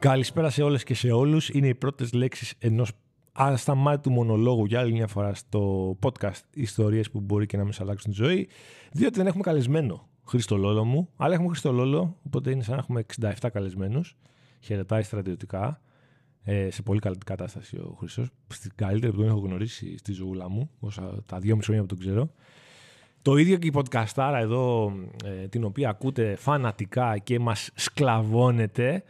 Καλησπέρα σε όλες και σε όλους. Είναι οι πρώτες λέξεις ενός ασταμάτητου μονολόγου για άλλη μια φορά στο podcast Ιστορίες που μπορεί και να μας αλλάξουν τη ζωή. Διότι δεν έχουμε καλεσμένο Χρήστο Λόλο μου, αλλά έχουμε Χρήστο Λόλο, οπότε είναι σαν να έχουμε 67 καλεσμένους. Χαιρετάει στρατιωτικά. Ε, σε πολύ καλή κατάσταση ο Χρήστος. Στην καλύτερη που τον έχω γνωρίσει στη ζωούλα μου, όσα τα δύο μισή χρόνια που τον ξέρω. Το ίδιο και η podcastάρα εδώ, ε, την οποία ακούτε φανατικά και μας σκλαβώνετε.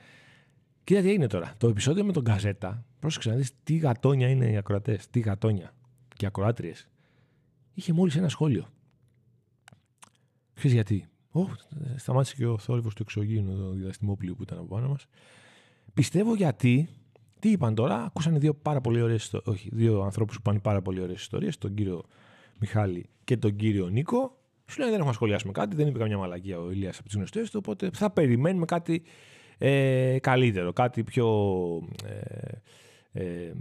Κοίτα τι έγινε τώρα. Το επεισόδιο με τον Καζέτα, πρόσεξε να δεις τι γατόνια είναι οι ακροατές, τι γατόνια και ακροάτριες. Είχε μόλις ένα σχόλιο. Ξέρεις γιατί; Oh, σταμάτησε και ο θόρυβος του εξωγήινου, το διαστημόπλιο που ήταν από πάνω μας. Πιστεύω γιατί, τι είπαν τώρα, ακούσαν δύο πάρα πολύ ωραίες, όχι, δύο ανθρώπους που πάνε πάρα πολύ ωραίες ιστορίες, τον κύριο Μιχάλη και τον κύριο Νίκο. Σου λένε δεν έχουμε σχολιάσουμε κάτι, δεν είπε καμιά μαλακία ο Ηλίας από τις γνωστές του, οπότε θα περιμένουμε κάτι ε, καλύτερο, κάτι πιο. Ε, ε,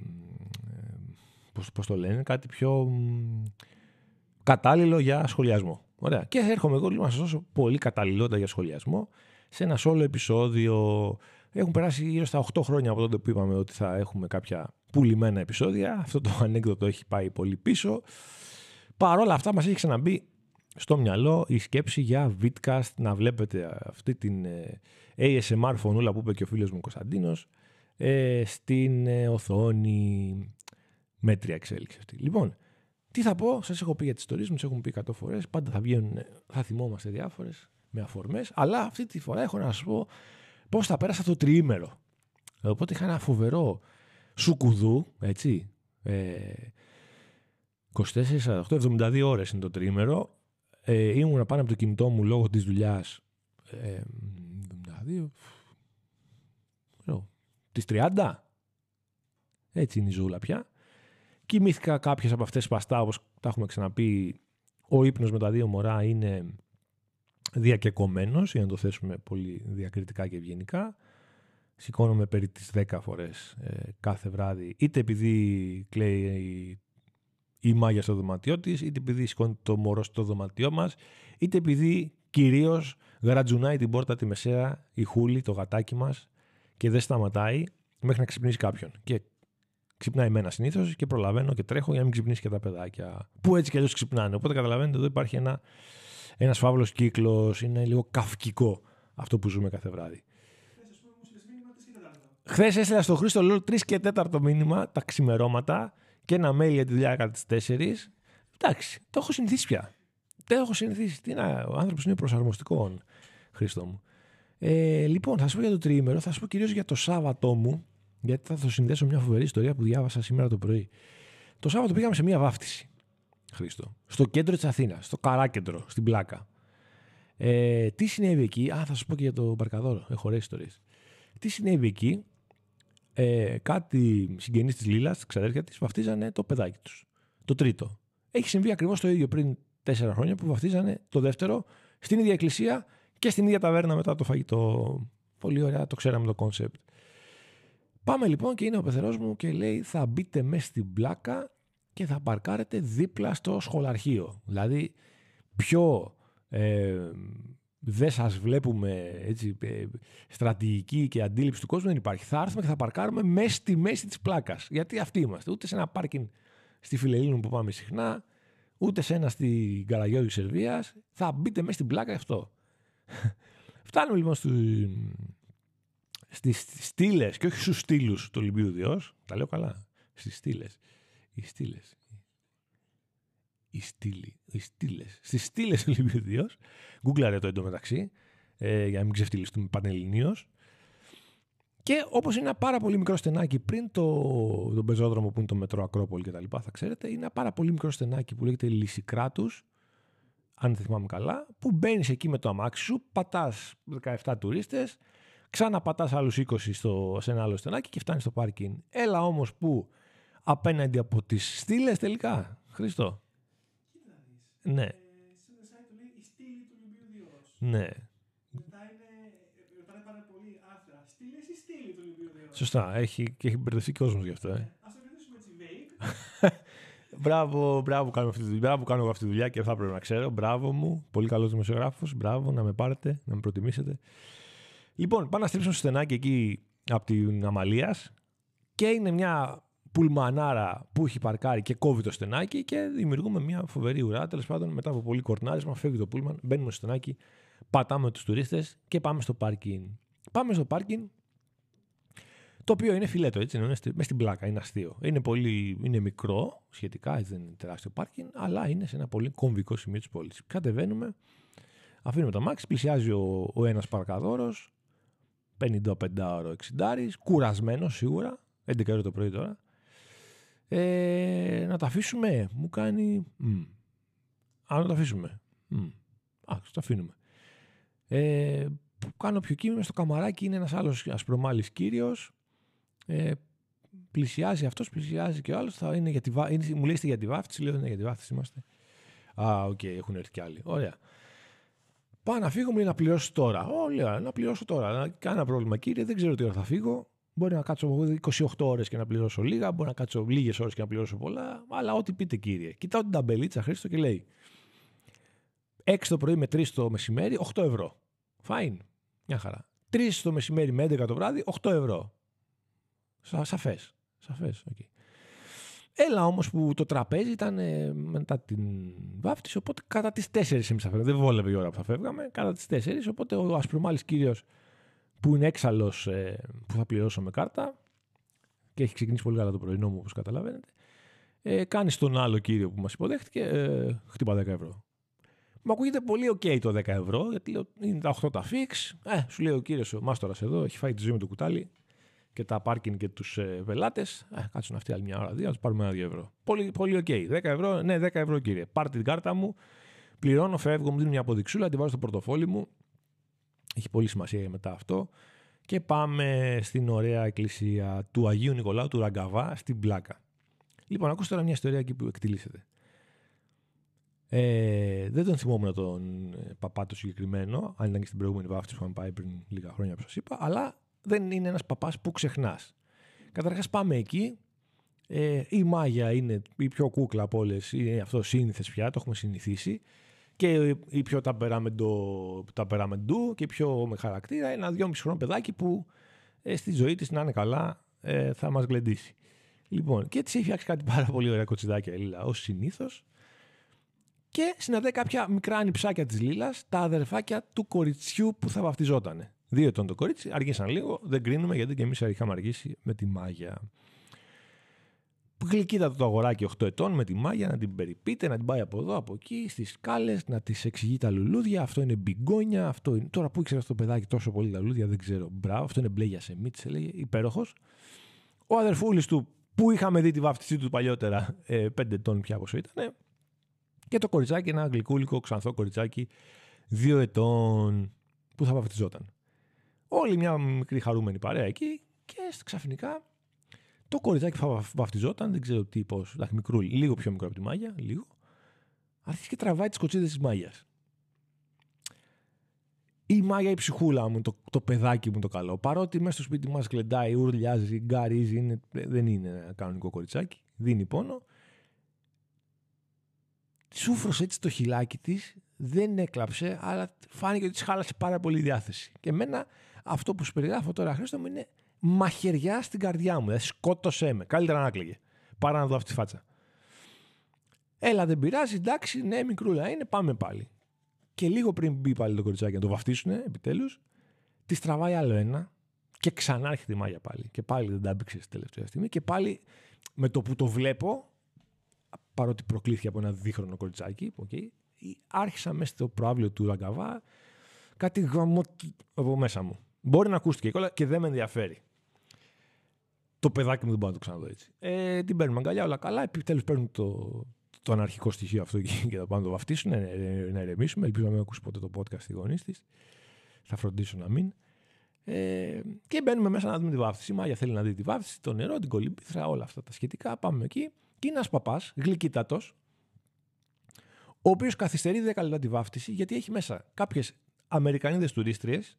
πώς, πώς το λένε, κάτι πιο κατάλληλο για σχολιασμό. Ωραία. Και έρχομαι εγώ λίγο να σας δώσω πολύ καταλληλότητα για σχολιασμό σε ένα όλο επεισόδιο. Έχουν περάσει γύρω στα 8 χρόνια από τότε που είπαμε ότι θα έχουμε κάποια πουλημένα επεισόδια. Αυτό το ανέκδοτο έχει πάει πολύ πίσω. Παρ' όλα αυτά μας έχει ξαναμπεί στο μυαλό η σκέψη για Vidcast να βλέπετε αυτή την ε, ASMR φωνούλα που είπε και ο φίλος μου Κωνσταντίνος ε, στην ε, οθόνη μέτρια εξέλιξη αυτή. Λοιπόν, τι θα πω, σας έχω πει για τις ιστορίες μου, τις έχουμε πει 100 φορές, πάντα θα βγαίνουν, θα θυμόμαστε διάφορες με αφορμές, αλλά αυτή τη φορά έχω να σας πω πώς θα πέρασα το τριήμερο. Οπότε είχα ένα φοβερό σουκουδού, έτσι, ε, 24, 72 ώρες είναι το τρίμερο. Ε, ήμουν πάνω από το κινητό μου λόγω της δουλειάς. Ε, 72, τις 30. Έτσι είναι η ζούλα πια. Κοιμήθηκα κάποιες από αυτές σπαστά, όπως τα έχουμε ξαναπεί. Ο ύπνος με τα δύο μωρά είναι διακεκομένος, για να το θέσουμε πολύ διακριτικά και ευγενικά. Σηκώνομαι περί τις 10 φορές ε, κάθε βράδυ, είτε επειδή κλαίει η μάγια στο δωμάτιό της, είτε επειδή σηκώνει το μωρό στο δωμάτιό μας, είτε επειδή κυρίως γρατζουνάει την πόρτα τη μεσαία η χούλη, το γατάκι μας και δεν σταματάει μέχρι να ξυπνήσει κάποιον. Και ξυπνάει εμένα συνήθως και προλαβαίνω και τρέχω για να μην ξυπνήσει και τα παιδάκια. Που έτσι κι αλλιώς ξυπνάνε. Οπότε καταλαβαίνετε εδώ υπάρχει ένα ένας φαύλος κύκλος, είναι λίγο καυκικό αυτό που ζούμε κάθε βράδυ. Χθες έστειλα στο Χρήστο Λόλ 3 και 4 μήνυμα τα ξημερώματα και ένα mail για τη δουλειά κατά τι 4. Εντάξει, το έχω συνηθίσει πια. Δεν έχω συνηθίσει. Τι να, ο άνθρωπος είναι προσαρμοστικός, Χρήστο μου. Ε, λοιπόν, θα σα πω για το τριήμερο, θα σα πω κυρίως για το Σάββατό μου, γιατί θα το συνδέσω μια φοβερή ιστορία που διάβασα σήμερα το πρωί. Το Σάββατο πήγαμε σε μια βάφτιση. Χρήστο. Στο κέντρο της Αθήνας, στο καράκεντρο, στην πλάκα. Ε, τι συνέβη εκεί, Α, θα σας πω και για το Παρκαδόρο. Έχω ωραίες ιστορίες. Τι συνέβη εκεί, ε, κάτι συγγενείς της Λίλας, της ξαδέρφια της, βαφτίζανε το παιδάκι τους. Το τρίτο. Έχει συμβεί ακριβώς το ίδιο πριν τέσσερα χρόνια που βαφτίζανε το δεύτερο στην ίδια εκκλησία και στην ίδια ταβέρνα μετά το φαγητό. Πολύ ωραία, το ξέραμε το concept. Πάμε λοιπόν και είναι ο πεθερός μου και λέει θα μπείτε μέσα στην Πλάκα και θα παρκάρετε δίπλα στο σχολαρχείο. Δηλαδή πιο ε, δεν σας βλέπουμε έτσι, ε, στρατηγική και αντίληψη του κόσμου δεν υπάρχει. Θα έρθουμε και θα παρκάρουμε μέσα στη μέση της πλάκας. Γιατί αυτοί είμαστε. Ούτε σε ένα πάρκινγκ στη Φιλελίνου που πάμε συχνά, ούτε σε ένα στην Καραγιώδη Σερβίας. Θα μπείτε μέσα στην πλάκα αυτό. Φτάνουμε λοιπόν στις στήλες και όχι στους στήλους του Ολυμπίου Διός. Τα λέω καλά. Στις στήλες. Οι στήλες οι στήλοι, οι στήλες, στις στήλες του Λιμπιουδίος. Γκούγκλαρε το εντωμεταξύ, ε, για να μην ξεφτυλιστούμε πανελληνίως. Και όπως είναι ένα πάρα πολύ μικρό στενάκι πριν το, τον πεζόδρομο που είναι το μετρό Ακρόπολη και τα λοιπά, θα ξέρετε, είναι ένα πάρα πολύ μικρό στενάκι που λέγεται Λυσικράτους, αν δεν θυμάμαι καλά, που μπαίνεις εκεί με το αμάξι σου, πατάς 17 τουρίστες, ξαναπατάς άλλους 20 στο, σε ένα άλλο στενάκι και φτάνεις στο πάρκινγκ. Έλα όμως που απέναντι από τις στήλες τελικά, Χριστό, ναι. Ε, σε ένα site λέει η στήλη του Ολυμπίου Ναι. Μετά είναι, ρωτάνε πάρα πολύ άθρα. Στήλη ή στήλη του Ολυμπίου Σωστά. Έχει, και έχει μπερδευτεί κόσμος γι' αυτό. Ε. Ναι. Ας το κρατήσουμε έτσι vague. μπράβο, μπράβο που κάνω αυτή τη δουλειά. Μπράβο κάνω εγώ αυτή τη δουλειά και θα πρέπει να ξέρω. Μπράβο μου. Πολύ καλός δημοσιογράφος. Μπράβο να με πάρετε, να με προτιμήσετε. Λοιπόν, πάμε να στρίψουμε στο στενάκι εκεί από την Αμαλίας και είναι μια πουλμανάρα που έχει παρκάρει και κόβει το στενάκι και δημιουργούμε μια φοβερή ουρά. Τέλος πάντων, μετά από πολύ κορνάρισμα, φεύγει το πούλμαν, μπαίνουμε στο στενάκι, πατάμε τους τουρίστες και πάμε στο πάρκινγκ. Πάμε στο πάρκινγκ, το οποίο είναι φιλέτο, έτσι, είναι μέσα στην πλάκα, είναι αστείο. Είναι, πολύ, είναι μικρό σχετικά, έτσι δεν είναι τεράστιο πάρκινγκ, αλλά είναι σε ένα πολύ κομβικό σημείο της πόλης. Κατεβαίνουμε, αφήνουμε το μάξι, πλησιάζει ο, ο ένας παρκαδόρος, 55 ώρο 60, κουρασμένος σίγουρα, 11 ώρα το πρωί τώρα. Ε, να τα αφήσουμε, μου κάνει. Αν να τα αφήσουμε. Α, το αφήνουμε. Ε, κάνω πιο κείμενο στο καμαράκι, είναι ένας άλλος ασπρομάλης κύριος. Ε, πλησιάζει αυτός, πλησιάζει και ο άλλος. Θα είναι για τη, είναι, μου λέει για τη βάφτιση, λέω είναι για τη βάφτιση είμαστε. Α, OK, okay, έχουν έρθει κι άλλοι. Ωραία. Πάω να φύγω, μου λέει να πληρώσει τώρα. Ω, λέω, να πληρώσω τώρα. Κάνα πρόβλημα, κύριε, δεν ξέρω τι ώρα θα φύγω. Μπορεί να κάτσω 28 ώρες και να πληρώσω λίγα, μπορεί να κάτσω λίγες ώρες και να πληρώσω πολλά, αλλά ό,τι πείτε, κύριε. Κοιτάω την ταμπελίτσα Χρήστο και λέει 6 το πρωί με 3 το μεσημέρι, 8 ευρώ. Fine. Μια χαρά. 3 το μεσημέρι με 11 το βράδυ, 8 ευρώ. Σα, Σαφές. Σαφές. Okay. Έλα όμως που το τραπέζι ήταν ε, μετά την βάφτιση, οπότε κατά τις 4 εμεί θα φεύγαμε. Δεν βόλευε η ώρα που θα φεύγαμε. Κατά τις 4, οπότε ο ασπρομάλης κύριος που είναι έξαλλος ε, που θα πληρώσω με κάρτα και έχει ξεκινήσει πολύ καλά το πρωινό μου, όπως καταλαβαίνετε. Ε, κάνει τον άλλο κύριο που μας υποδέχτηκε, ε, χτύπα 10 ευρώ. Μου ακούγεται πολύ OK το 10 ευρώ, γιατί λέω, είναι τα 8 τα fix. Ε, σου λέει ο κύριος ο Μάστορας εδώ, έχει φάει τη ζωή με το κουτάλι και τα πάρκινγκ και τους ε, πελάτες. Ε, κάτσουν αυτοί άλλη μια ώρα, δύο, ας πάρουμε ένα 2 ευρώ. Πολύ, πολύ OK. 10 ευρώ, ναι, 10 ευρώ κύριε. Πάρτε την κάρτα μου, πληρώνω, φεύγω, μου δίνει μια αποδειξούλα, την βάζω στο πορτοφόλι μου. Έχει πολύ σημασία μετά αυτό. Και πάμε στην ωραία εκκλησία του Αγίου Νικολάου του Ραγκαβά στην Πλάκα. Λοιπόν, ακούστε τώρα μια ιστορία εκεί που εκτιλήσεται. Ε, δεν τον θυμόμουν τον ε, παπά το συγκεκριμένο, αν ήταν και στην προηγούμενη βάφτιση που είχαμε πάει πριν λίγα χρόνια που σας είπα, αλλά δεν είναι ένας παπάς που ξεχνάς. Καταρχάς πάμε εκεί. Ε, η Μάγια είναι η πιο κούκλα από όλες. Είναι αυτός σύνηθες πια, το έχουμε συνηθίσει. Και η πιο ταπεραμεντού και η πιο με χαρακτήρα. Ένα δυόμιση χρόνο παιδάκι που ε, στη ζωή της να είναι καλά ε, θα μας γλεντήσει. Λοιπόν, και τη έχει φτιάξει κάτι πάρα πολύ ωραία κοτσιδάκια η Λίλα, ως συνήθως. Και συναντάει κάποια μικρά ανυψάκια της Λίλας, τα αδερφάκια του κοριτσιού που θα βαφτιζότανε. Δύο ετών το κορίτσι, αργήσαν λίγο, δεν κρίνουμε γιατί και εμείς είχαμε αργήσει με τη μάγια. Γλυκύτατο το αγοράκι 8 ετών με τη μάγια να την περιπείτε, να την πάει από εδώ, από εκεί, στις σκάλες, να της εξηγεί τα λουλούδια. Αυτό είναι μπιγκόνια. Αυτό είναι... Τώρα που ήξερα αυτό το παιδάκι τόσο πολύ τα λουλούδια, δεν ξέρω. Μπράβο, αυτό είναι μπλε για σε λέγε, υπέροχος. Ο αδερφούλης του, που είχαμε δει τη βάφτισή του παλιότερα, 5 ε, ετών πια πόσο ήταν. Και το κοριτσάκι, ένα γλυκούλικο ξανθό κοριτσάκι, 2 ετών, που θα βαφτιζόταν. Όλη μια μικρή χαρούμενη παρέα εκεί και ξαφνικά το κοριτσάκι που βαφτιζόταν, δεν ξέρω τι, πώς, μικρού, λίγο πιο μικρό από τη μάγια, λίγο, αρχίζει και τραβάει τις κοτσίδες της μάγιας. Η μάγια η ψυχούλα μου, το, το παιδάκι μου το καλό. Παρότι μέσα στο σπίτι μας κλεντάει, ουρλιάζει, γκαρίζει, είναι, δεν είναι ένα κανονικό κοριτσάκι, δίνει πόνο. Σούφρωσε έτσι το χιλάκι της, δεν έκλαψε, αλλά φάνηκε ότι της χάλασε πάρα πολύ η διάθεση. Και εμένα αυτό που σου περιγράφω τώρα, Χρήστο μου, είναι μαχαιριά στην καρδιά μου. Δηλαδή, σκότωσέ με. Καλύτερα να κλαίγε. Παρά να δω αυτή τη φάτσα. Έλα, δεν πειράζει, εντάξει, ναι, μικρούλα είναι, πάμε πάλι. Και λίγο πριν μπει πάλι το κοριτσάκι να το βαφτίσουν, επιτέλους, τη τραβάει άλλο ένα και ξανά έρχεται η μάγια πάλι. Και πάλι δεν τα έμπηξε στη τελευταία στιγμή. Και πάλι με το που το βλέπω, παρότι προκλήθηκε από ένα δίχρονο κοριτσάκι, okay, άρχισα μέσα στο προάβλιο του Ραγκαβά κάτι γαμμό από μέσα μου. Μπορεί να ακούστηκε και και δεν με ενδιαφέρει. Το παιδάκι μου δεν μπορεί να το ξαναδώ έτσι. Ε, την παίρνουμε αγκαλιά, όλα καλά. Επιτέλου παίρνουν το, το αναρχικό στοιχείο αυτό και θα πάνε να το βαφτίσουν, να, να ηρεμήσουμε. Ελπίζω να μην ακούσει ποτέ το podcast στη γονείς της. Θα φροντίσω να μην. Ε, και μπαίνουμε μέσα να δούμε τη βάφτιση. Η Μάγια θέλει να δει τη βάφτιση, το νερό, την κολυμπήθρα, όλα αυτά τα σχετικά. Πάμε εκεί. Και είναι ένας παπάς, γλυκύτατος, ο οποίος καθυστερεί 10 λεπτά τη βάφτιση γιατί έχει μέσα κάποιες Αμερικανίδες τουρίστριες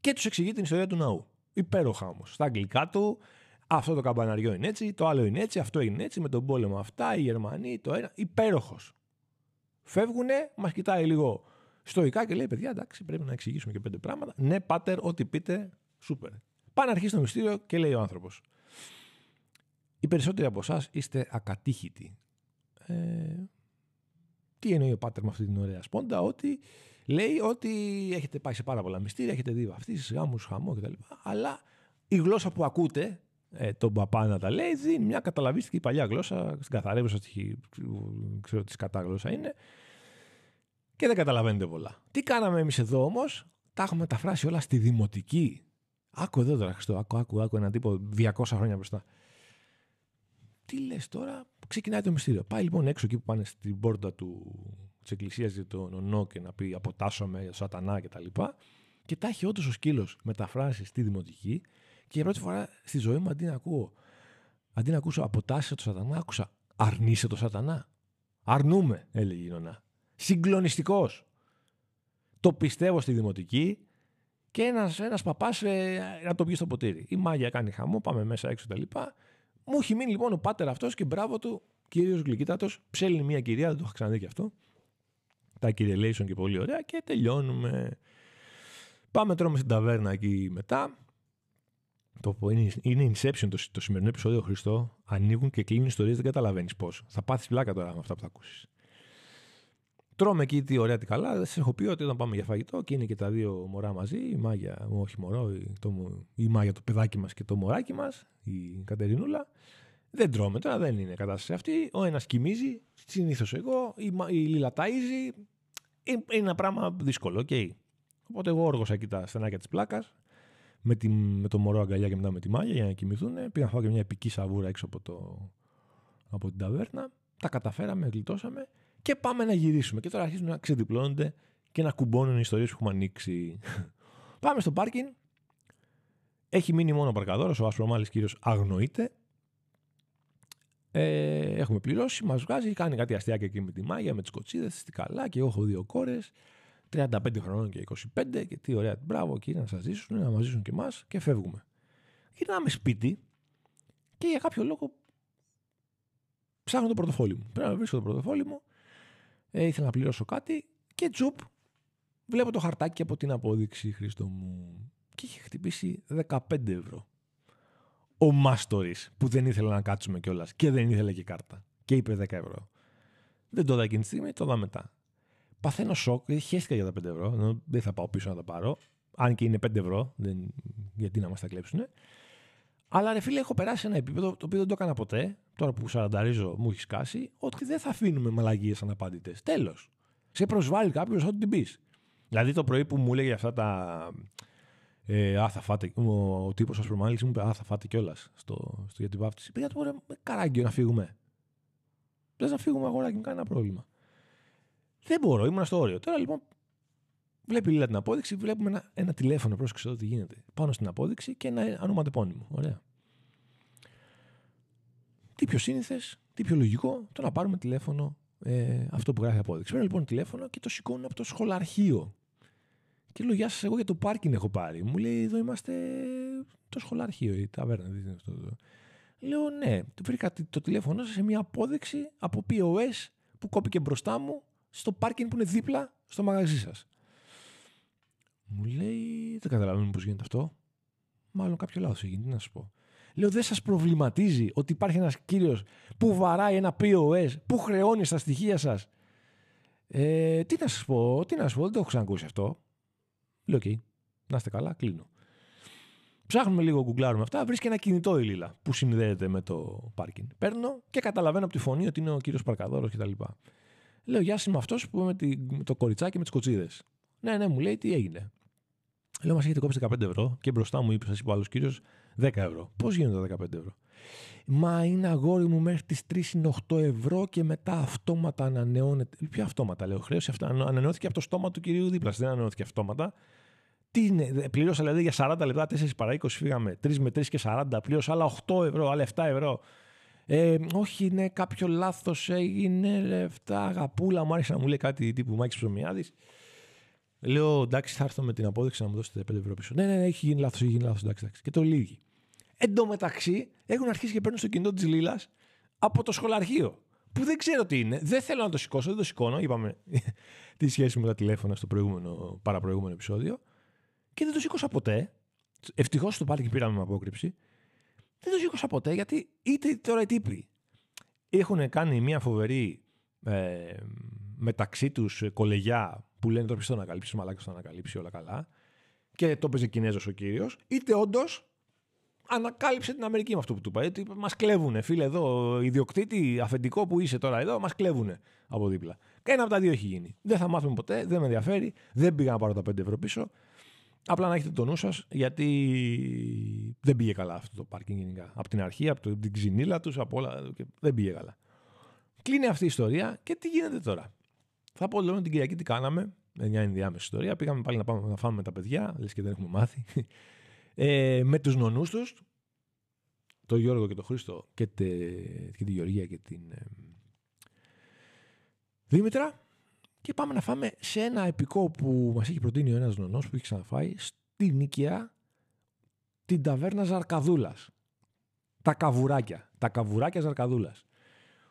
και τους εξηγεί την ιστορία του ναού. Υπέροχα όμως. Στα αγγλικά του, αυτό το καμπαναριό είναι έτσι, το άλλο είναι έτσι, αυτό είναι έτσι, με τον πόλεμο αυτά, οι Γερμανοί, το ένα. Υπέροχος. Φεύγουνε, μας κοιτάει λίγο στοικά και λέει: Παιδιά, εντάξει, πρέπει να εξηγήσουμε και πέντε πράγματα. Ναι, πάτερ, ό,τι πείτε, σούπερ. Πάει να αρχίσει το μυστήριο και λέει ο άνθρωπος. Οι περισσότεροι από εσάς είστε ακατήχητοι. Ε, τι εννοεί ο Πάτερ με αυτή την ωραία σπόντα, ότι λέει ότι έχετε πάει σε πάρα πολλά μυστήρια, έχετε δει βαφτίσεις, γάμους, χαμό κτλ. Αλλά η γλώσσα που ακούτε, ε, τον παπά να τα λέει, δίνει μια καταλαβίστικη παλιά γλώσσα, στην καθαρεύουσα, ξέρω τι κατά γλώσσα είναι, και δεν καταλαβαίνετε πολλά. Τι κάναμε εμείς εδώ όμως, τα έχουμε μεταφράσει όλα στη δημοτική. Άκου εδώ τώρα, Χριστό, άκου, άκου, άκου έναν τύπο 200 χρόνια μπροστά. Τι λες τώρα, ξεκινάει το μυστήριο. Πάει λοιπόν έξω εκεί που πάνε στην πόρτα του, της εκκλησίας για τον ονό και να πει αποτάσσομαι, σατανά κτλ. Και, και τα έχει όντως ο σκύλος μεταφράσει στη δημοτική και για πρώτη φορά στη ζωή μου αντί να ακούω, αντί να ακούσω αποτάσσε το σατανά, άκουσα αρνείσαι το σατανά. Αρνούμε, έλεγε η νονά. Συγκλονιστικός. Το πιστεύω στη δημοτική και ένας ένας παπάς ε, να το πει στο ποτήρι. Η μάγια κάνει χαμό, πάμε μέσα έξω κτλ. Μου έχει μείνει λοιπόν ο πάτερ αυτός και μπράβο του, κύριος Γλυκύτατος. Ψέλνει μια κυρία, δεν το είχα ξαναδεί και αυτό. Τα κυριελation και πολύ ωραία και τελειώνουμε. Πάμε τρώμε στην ταβέρνα εκεί μετά. Το είναι, είναι Inception το, το σημερινό επεισόδιο, Χριστό. Ανοίγουν και κλείνουν ιστορίες, δεν καταλαβαίνεις πώς. Θα πάθεις πλάκα τώρα με αυτά που θα ακούσεις. Τρώμε εκεί τι ωραία τι καλά. Σας έχω πει ότι όταν πάμε για φαγητό και είναι και τα δύο μωρά μαζί, η Μάγια, όχι μωρό, η, το, η Μάγια το παιδάκι μας και το μωράκι μας, η Κατερινούλα. Δεν τρώμε τώρα, δεν είναι κατάσταση αυτή. Ο ένας κοιμίζει, συνήθως εγώ, η, η Λίλα ταΐζει. Είναι ένα πράγμα δύσκολο, okay. Οπότε εγώ όργωσα εκεί τα στενάκια της πλάκας, με, με το μωρό αγκαλιά και μετά με τη Μάγια για να κοιμηθούν. Πήγα να φάω και μια επική σαβούρα έξω από, το, από την ταβέρνα. Τα καταφέραμε, γλιτώσαμε και πάμε να γυρίσουμε. Και τώρα αρχίζουν να ξεδιπλώνονται και να κουμπώνουν οι ιστορίες που έχουμε ανοίξει. πάμε στο πάρκινγκ. Έχει μείνει μόνο ο παρκαδόρος, ο ασπρομάλης κύριος αγνοείται. Ε, έχουμε πληρώσει, μας βγάζει, κάνει κάτι αστείακια εκεί με τη μάγια, με τις κοτσίδες, τις καλά. Και εγώ έχω δύο κόρες, 35 χρονών και 25. Και τι ωραία, μπράβο, κύριε, να σας ζήσουν, να μας ζήσουν και εμάς και φεύγουμε. Γυρνάμε σπίτι και για κάποιο λόγο ψάχνω το πορτοφόλι μου. Πρέπει να βρίσκω το πορτοφόλι μου ε, ήθελα να πληρώσω κάτι και τζουπ βλέπω το χαρτάκι από την απόδειξη Χρήστο μου και είχε χτυπήσει 15 ευρώ. Ο Μάστορης που δεν ήθελε να κάτσουμε κιόλας και δεν ήθελε και κάρτα και είπε 10 ευρώ. Δεν το είδα εκείνη τη στιγμή, το είδα μετά. Παθαίνω σοκ, χαίστηκα για τα 5 ευρώ, δεν θα πάω πίσω να τα πάρω. Αν και είναι 5 ευρώ, δεν... γιατί να μας τα κλέψουν. Αλλά ρε φίλε, έχω περάσει ένα επίπεδο το οποίο δεν το έκανα ποτέ. Τώρα που σαρανταρίζω, μου έχει σκάσει, ότι δεν θα αφήνουμε μαλαγίες αναπάντητες. Τέλος. Σε προσβάλλει κάποιος ό,τι την πεις. Δηλαδή το πρωί που μου έλεγε αυτά τα. Ε, α, θα φάτε. Ο, ο τύπος ασπρομάλη μου είπε Α, θα φάτε κιόλας στο, στο, για την βάφτιση. Πήγα του με καράγκιο να φύγουμε. Λες να φύγουμε αγοράκι μου, κανένα πρόβλημα. Δεν μπορώ, ήμουν στο όριο. Τώρα λοιπόν Βλέπει Λίλα την απόδειξη, βλέπουμε ένα, ένα τηλέφωνο, πρόσεξε εδώ τι γίνεται. Πάνω στην απόδειξη και ένα ονοματεπώνυμο. Ωραία. Τι πιο σύνηθες, τι πιο λογικό, το να πάρουμε τηλέφωνο ε, αυτό που γράφει απόδειξη. Παίρνω λοιπόν τηλέφωνο και το σηκώνω από το σχολαρχείο. Και λέω, Γεια σας, εγώ για το πάρκινγκ έχω πάρει. Μου λέει, Εδώ είμαστε το σχολαρχείο, η ταβέρνα. Αυτό. Λέω, Ναι, βρήκα το τηλέφωνο σε μια απόδειξη από POS που κόπηκε μπροστά μου στο πάρκινγκ που είναι δίπλα στο μαγαζί σας. Μου λέει, δεν καταλαβαίνω πώς γίνεται αυτό. Μάλλον κάποιο λάθος έγινε, τι να σου πω. Λέω, δεν σας προβληματίζει ότι υπάρχει ένας κύριος που βαράει ένα POS, που χρεώνει στα στοιχεία σας. Ε, τι να σας πω, τι να σας πω, δεν το έχω ξανακούσει αυτό. Λέω, οκ, να είστε καλά, κλείνω. Ψάχνουμε λίγο, γκουγκλάρουμε αυτά. Βρίσκει ένα κινητό η Λίλα που συνδέεται με το πάρκινγκ. Παίρνω και καταλαβαίνω από τη φωνή ότι είναι ο κύριος Παρκαδόρος κτλ. Λέω, Γεια σας, είμαι αυτός που με, με το κοριτσάκι με τις κοτσίδες. Ναι, ναι, μου λέει τι έγινε. Λέω, μας έχετε κόψει 15 ευρώ και μπροστά μου είπε, σας είπε ο άλλος κύριος, 10 ευρώ. Πώς γίνονται τα 15 ευρώ. Μα είναι αγόρι μου μέχρι τις 3 είναι 8 ευρώ και μετά αυτόματα ανανεώνεται. Ποια αυτόματα, λέω. Χρέωση αυτά ανανεώθηκε από το στόμα του κυρίου δίπλα. Δεν ανανεώθηκε αυτόματα. Τι είναι, πλήρωσα δηλαδή για 40 λεπτά, 4 παρά 20 φύγαμε. 3 με 3 και 40. Πλήρωσα άλλα 8 ευρώ, άλλα 7 ευρώ. Ε, όχι, είναι κάποιο λάθος έγινε. Λεφτά, αγαπούλα μου άρχισε να μου λέει κάτι τύπου Μάκης Ψωμιάδης. Λέω εντάξει, θα έρθω με την απόδειξη να μου δώσετε 5 ευρώ πίσω. Ναι, ναι, ναι, έχει γίνει λάθος, έχει γίνει λάθος. Εντάξει, εντάξει. Και το λύγει. Εν τω μεταξύ έχουν αρχίσει και παίρνουν στο κινητό της Λίλας από το σχολαρχείο. Που δεν ξέρω τι είναι. Δεν θέλω να το σηκώσω, δεν το σηκώνω. Είπαμε τη σχέση με τα τηλέφωνα στο προηγούμενο, παραπροηγούμενο επεισόδιο. Και δεν το σήκωσα ποτέ. Ευτυχώς στο πάρκινγκ πήραμε με απόκρυψη. Δεν το σήκωσα ποτέ γιατί είτε τώρα οι τύποι έχουν κάνει μια φοβερή ε, μεταξύ τους κολεγιά που λένε τώρα ποιος θα ανακαλύψει, μαλάκα θα ανακαλύψει όλα καλά. Και το έπαιζε Κινέζος ο κύριος, είτε όντως ανακάλυψε την Αμερική με αυτό που του είπα. Μας κλέβουνε, φίλε, εδώ, ιδιοκτήτη, αφεντικό που είσαι τώρα εδώ, μας κλέβουνε από δίπλα. Και ένα από τα δύο έχει γίνει. Δεν θα μάθουμε ποτέ, δεν με ενδιαφέρει, δεν πήγα να πάρω τα 5 ευρώ πίσω. Απλά να έχετε το νου σας, γιατί δεν πήγε καλά αυτό το πάρκινγκ γενικά. Από την αρχή, από την ξυνήλα τους, από όλα. Δεν πήγε καλά. Κλείνει αυτή η ιστορία και τι γίνεται τώρα. Θα πω λοιπόν την Κυριακή τι κάναμε. Μια ενδιάμεση ιστορία. Πήγαμε πάλι να, πάμε, να φάμε με τα παιδιά, λες και δεν έχουμε μάθει. Ε, με τους νονούς τους, τον Γιώργο και τον Χρήστο και, τε, και τη Γεωργία και την ε, Δήμητρα. Και πάμε να φάμε σε ένα επικό που μας έχει προτείνει ο ένας νονός που έχει ξαναφάει στη Νίκαια την ταβέρνα Ζαρκαδούλας. Τα καβουράκια. Τα καβουράκια Ζαρκαδούλας.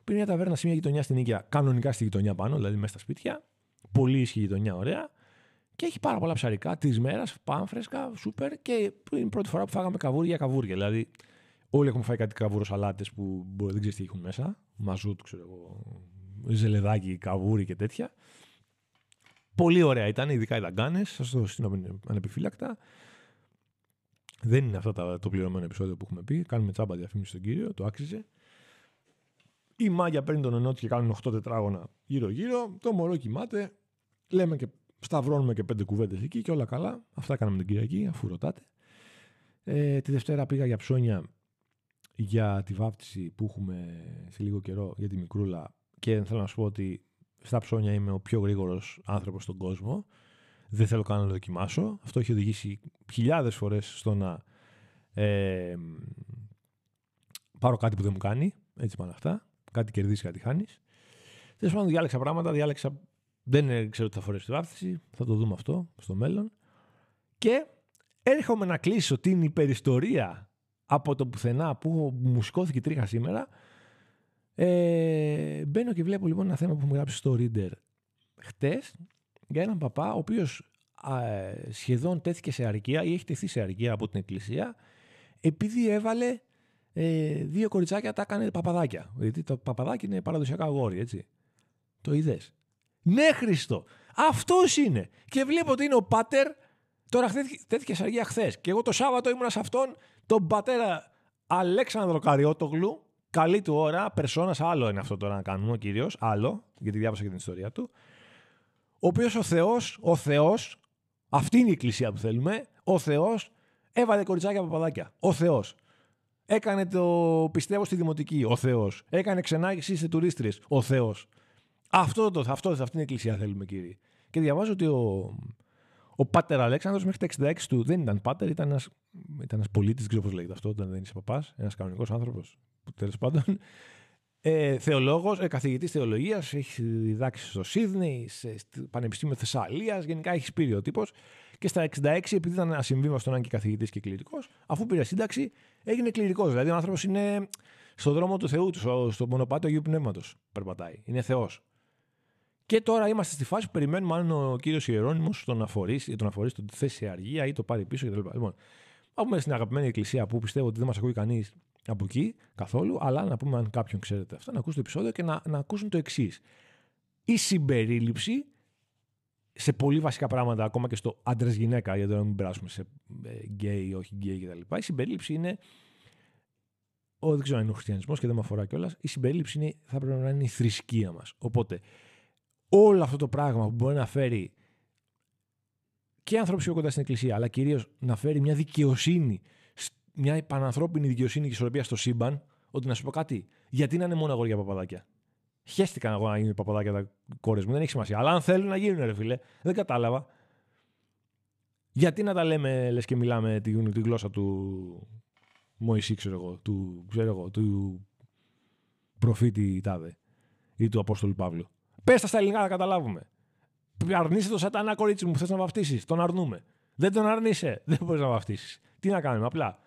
Που είναι μια ταβέρνα σε μια γειτονιά στην Νίκαια, κανονικά στη γειτονιά πάνω, δηλαδή μέσα στα σπίτια. Πολύ ισχυρή γειτονιά, ωραία. Και έχει πάρα πολλά ψαρικά της μέρας, φρέσκα, σούπερ. Και είναι η πρώτη φορά που φάγαμε καβούρια καβούρια. Δηλαδή, όλοι έχουμε φάει κάτι καβούρο σαλάτες που μπορεί, δεν ξέρεις τι έχουν μέσα. Μαζούτ, ξέρω εγώ, ζελεδάκι, καβούρι και τέτοια. Πολύ ωραία ήταν, ειδικά οι δαγκάνες. Σας το στείλω ανεπιφύλακτα. Δεν είναι αυτό το πληρωμένο επεισόδιο που έχουμε πει. Κάνουμε τσάμπα διαφήμιση στον κύριο, το άξιζε. Η μάγια παίρνει τον ενότη και κάνουν 8 τετράγωνα γύρω-γύρω. Το μωρό κοιμάται. Λέμε και σταυρώνουμε και πέντε κουβέντες εκεί και όλα καλά. Αυτά κάναμε την Κυριακή, αφού ρωτάτε. Ε, τη Δευτέρα πήγα για ψώνια για τη βάφτιση που έχουμε σε λίγο καιρό για τη μικρούλα και θέλω να σου πω ότι στα ψώνια είμαι ο πιο γρήγορος άνθρωπος στον κόσμο. Δεν θέλω καν να το δοκιμάσω. Αυτό έχει οδηγήσει χιλιάδες φορές στο να ε, πάρω κάτι που δεν μου κάνει. Έτσι πάνε αυτά. Κάτι κερδίσεις, κάτι χάνεις. Τέλος πάντων, διάλεξα πράγματα. Διάλεξα. Δεν ξέρω τι θα φορέσει τη βάφτιση. Θα το δούμε αυτό στο μέλλον. Και έρχομαι να κλείσω την υπεριστορία από το πουθενά που μου σηκώθηκε τρίχα σήμερα ε, μπαίνω και βλέπω λοιπόν ένα θέμα που έχουμε γράψει στο Reader χτες για έναν παπά ο οποίος σχεδόν τέθηκε σε αρκεία ή έχει τεθεί σε αρκεία από την εκκλησία επειδή έβαλε ε, δύο κοριτσάκια τα έκανε παπαδάκια. Γιατί το παπαδάκι είναι παραδοσιακά αγόρι, έτσι. Το είδες; Ναι, Χριστό. Αυτός είναι. Και βλέπω ότι είναι ο πάτερ. Τώρα τέθηκε σε αργία χθες. Και εγώ το Σάββατο ήμουνα σε αυτόν τον πατέρα Αλέξανδρο Καριότογλου καλή του ώρα, περσόνας, άλλο είναι αυτό τώρα να κάνουμε ο κύριος, άλλο, γιατί διάβασα και την ιστορία του. Ο οποίος ο Θεός, ο Θεός, αυτή είναι η εκκλησία που θέλουμε, ο Θεός έβαλε κοριτσάκια παπαδάκια. Ο Θεός. Έκανε το πιστεύω στη δημοτική. Ο Θεός. Έκανε ξενάγηση σε τουρίστρες. Ο Θεός. Αυτό, το, αυτό, αυτή είναι η εκκλησία θέλουμε, κύριε. Και διαβάζω ότι ο, ο Πάτερ Αλέξανδρος μέχρι τα 66 του δεν ήταν Πάτερ, ήταν ένας ήταν ένας πολίτης, δεν ξέρω πώς λέγεται αυτό, όταν δεν είσαι παπάς, ένας κανονικός άνθρωπος τέλος πάντων. Ε, Θεολόγος, ε, καθηγητής θεολογίας, έχεις διδάξει στο Σίδνεϊ, στο Πανεπιστήμιο Θεσσαλίας. Γενικά έχεις πει ο τύπος. Και στα 66, επειδή ήταν ασυμβίβαστος να είναι και καθηγητής και κληρικός, αφού πήρε σύνταξη, έγινε κληρικός. Δηλαδή ο άνθρωπος είναι στον δρόμο του Θεού, στο μονοπάτι Αγίου Πνεύματος. Περπατάει. Είναι Θεός. Και τώρα είμαστε στη φάση που περιμένουμε αν ο κύριος Ιερόνιμος τον αφορήσει, τον αφορήσει, τον θέσει σε αργία ή το πάρει πίσω κτλ. Λοιπόν, πάμε στην αγαπημένη εκκλησία που πιστεύω ότι δεν μας ακούει κανείς από εκεί καθόλου, αλλά να πούμε αν κάποιον ξέρετε αυτό, να ακούσει το επεισόδιο και να, να ακούσουν το εξής. Η συμπερίληψη σε πολύ βασικά πράγματα, ακόμα και στο άντρα-γυναίκα, για να μην περάσουμε σε γκέι ή όχι γκέι κτλ. Η συμπερίληψη είναι. Ο, δεν ξέρω αν είναι ο χριστιανισμός και δεν με αφορά κιόλας. Η συμπερίληψη είναι, θα πρέπει να είναι η θρησκεία μας. Οπότε, όλο αυτό το πράγμα που μπορεί να φέρει και ανθρώπους πιο κοντά στην Εκκλησία, αλλά κυρίως να φέρει μια δικαιοσύνη μια πανανθρώπινη δικαιοσύνη και ισορροπία στο σύμπαν, ότι να σου πω κάτι, γιατί να είναι μόνο αγόρια παπαδάκια; Χέστηκα εγώ να γίνουν παπαδάκια τα κόρες μου, δεν έχει σημασία. Αλλά αν θέλουν να γίνουν, ρε φίλε, δεν κατάλαβα. Γιατί να τα λέμε, λες και μιλάμε τη, τη γλώσσα του Μωυσή, ξέρω εγώ, του, ξέρω εγώ, του προφήτη Τάδε ή του Απόστολου Παύλου; Πες τα στα ελληνικά να καταλάβουμε. Αρνείσαι το σατανά κορίτσι μου, θες να βαφτίσεις. Τον αρνούμε. Δεν τον αρνείσαι. Δεν μπορείς να βαφτίσεις. Τι να κάνουμε, απλά.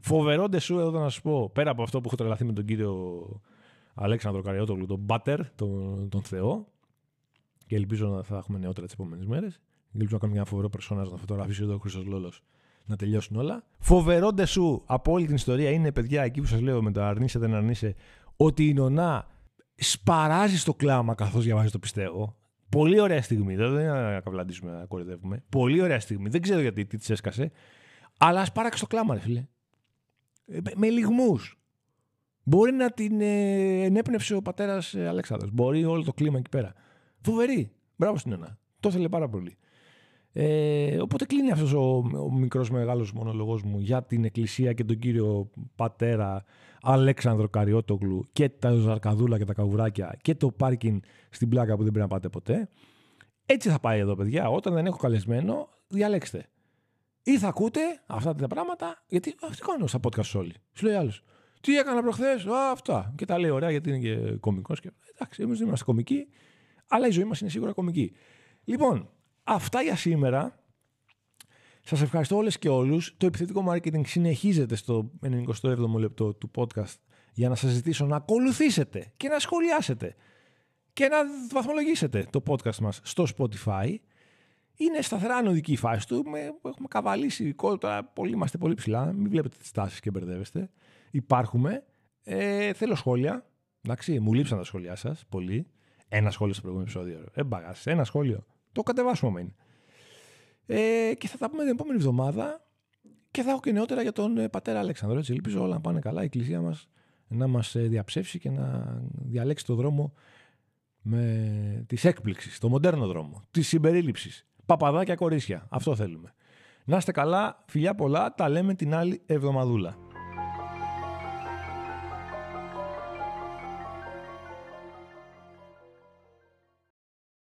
Φοβερό ντεσού εδώ να σας πω, πέρα από αυτό που έχω τρελαθεί με τον κύριο Αλέξανδρο Καριότογλου, τον Μπάτερ, τον, τον Θεό, και ελπίζω να θα έχουμε νεότερα τις επόμενες μέρες. Ελπίζω να κάνουμε μια φοβερό περσόνα να φωτογραφίσει εδώ ο Χρυσός Λόλος να τελειώσουν όλα. Φοβερό ντεσού από όλη την ιστορία είναι, παιδιά, εκεί που σας λέω με το αρνείσαι δεν αρνείσαι, ότι η Νονά σπαράζει στο κλάμα καθώς διαβάζει το πιστεύω. Πολύ ωραία στιγμή. Δεν είναι να καβλαντήσουμε να κορυδεύουμε. Πολύ ωραία στιγμή. Δεν ξέρω γιατί τι της έσκασε. Αλλά ας πάραξε το κλάμα, ρε φίλε. Ε, με- με λιγμούς. Μπορεί να την ε, ενέπνευσε ο πατέρας ε, Αλέξανδρος. Μπορεί όλο το κλίμα εκεί πέρα. Φοβερή. Μπράβο στην Νονά. Το ήθελε πάρα πολύ. Ε, οπότε κλείνει αυτός ο, ο μικρός μεγάλος μονολογός μου για την εκκλησία και τον κύριο πατέρα Αλέξανδρο Καριώτογλου και τα ζαρκαδούλα και τα καβουράκια και το πάρκινγκ στην πλάκα που δεν πρέπει να πάτε ποτέ. Έτσι θα πάει εδώ παιδιά. Όταν δεν έχω καλεσμένο διαλέξτε. Ή θα ακούτε αυτά τα πράγματα, γιατί αυτό κάνω στα podcast όλοι. Σου λέει άλλος. Τι έκανα προχθές, Α, αυτά. Και τα λέει ωραία γιατί είναι και κωμικός. Και... Εντάξει, εμείς δεν είμαστε κωμικοί, αλλά η ζωή μας είναι σίγουρα κωμική. Λοιπόν, αυτά για σήμερα. Σας ευχαριστώ όλες και όλους. Το επιθετικό marketing συνεχίζεται στο 97ο λεπτό του podcast για να σας ζητήσω να ακολουθήσετε και να σχολιάσετε και να βαθμολογήσετε το podcast μας στο Spotify. Είναι σταθερά ανωδική η φάση του. Με, έχουμε καβαλήσει τώρα. Πολύ, είμαστε πολύ ψηλά. Μην βλέπετε τις τάσεις και μπερδεύεστε. Υπάρχουμε. Ε, θέλω σχόλια. Εντάξει, μου λείψαν τα σχόλιά σας. Πολύ. Ένα σχόλιο στο προηγούμενο επεισόδιο. Ε, μπαγάς. Ένα σχόλιο. Το κατεβάσουμε άμα είναι. Ε, και θα τα πούμε την επόμενη εβδομάδα και θα έχω και νεότερα για τον ε, πατέρα Αλέξανδρο. Έτσι, ελπίζω όλα να πάνε καλά. Η εκκλησία μας να μας ε, διαψεύσει και να διαλέξει το δρόμο με της έκπληξης, το μοντέρνο δρόμο, της συμπερίληψης. Παπαδάκια κορίτσια. Αυτό θέλουμε. Να είστε καλά, φιλιά πολλά, τα λέμε την άλλη εβδομαδούλα.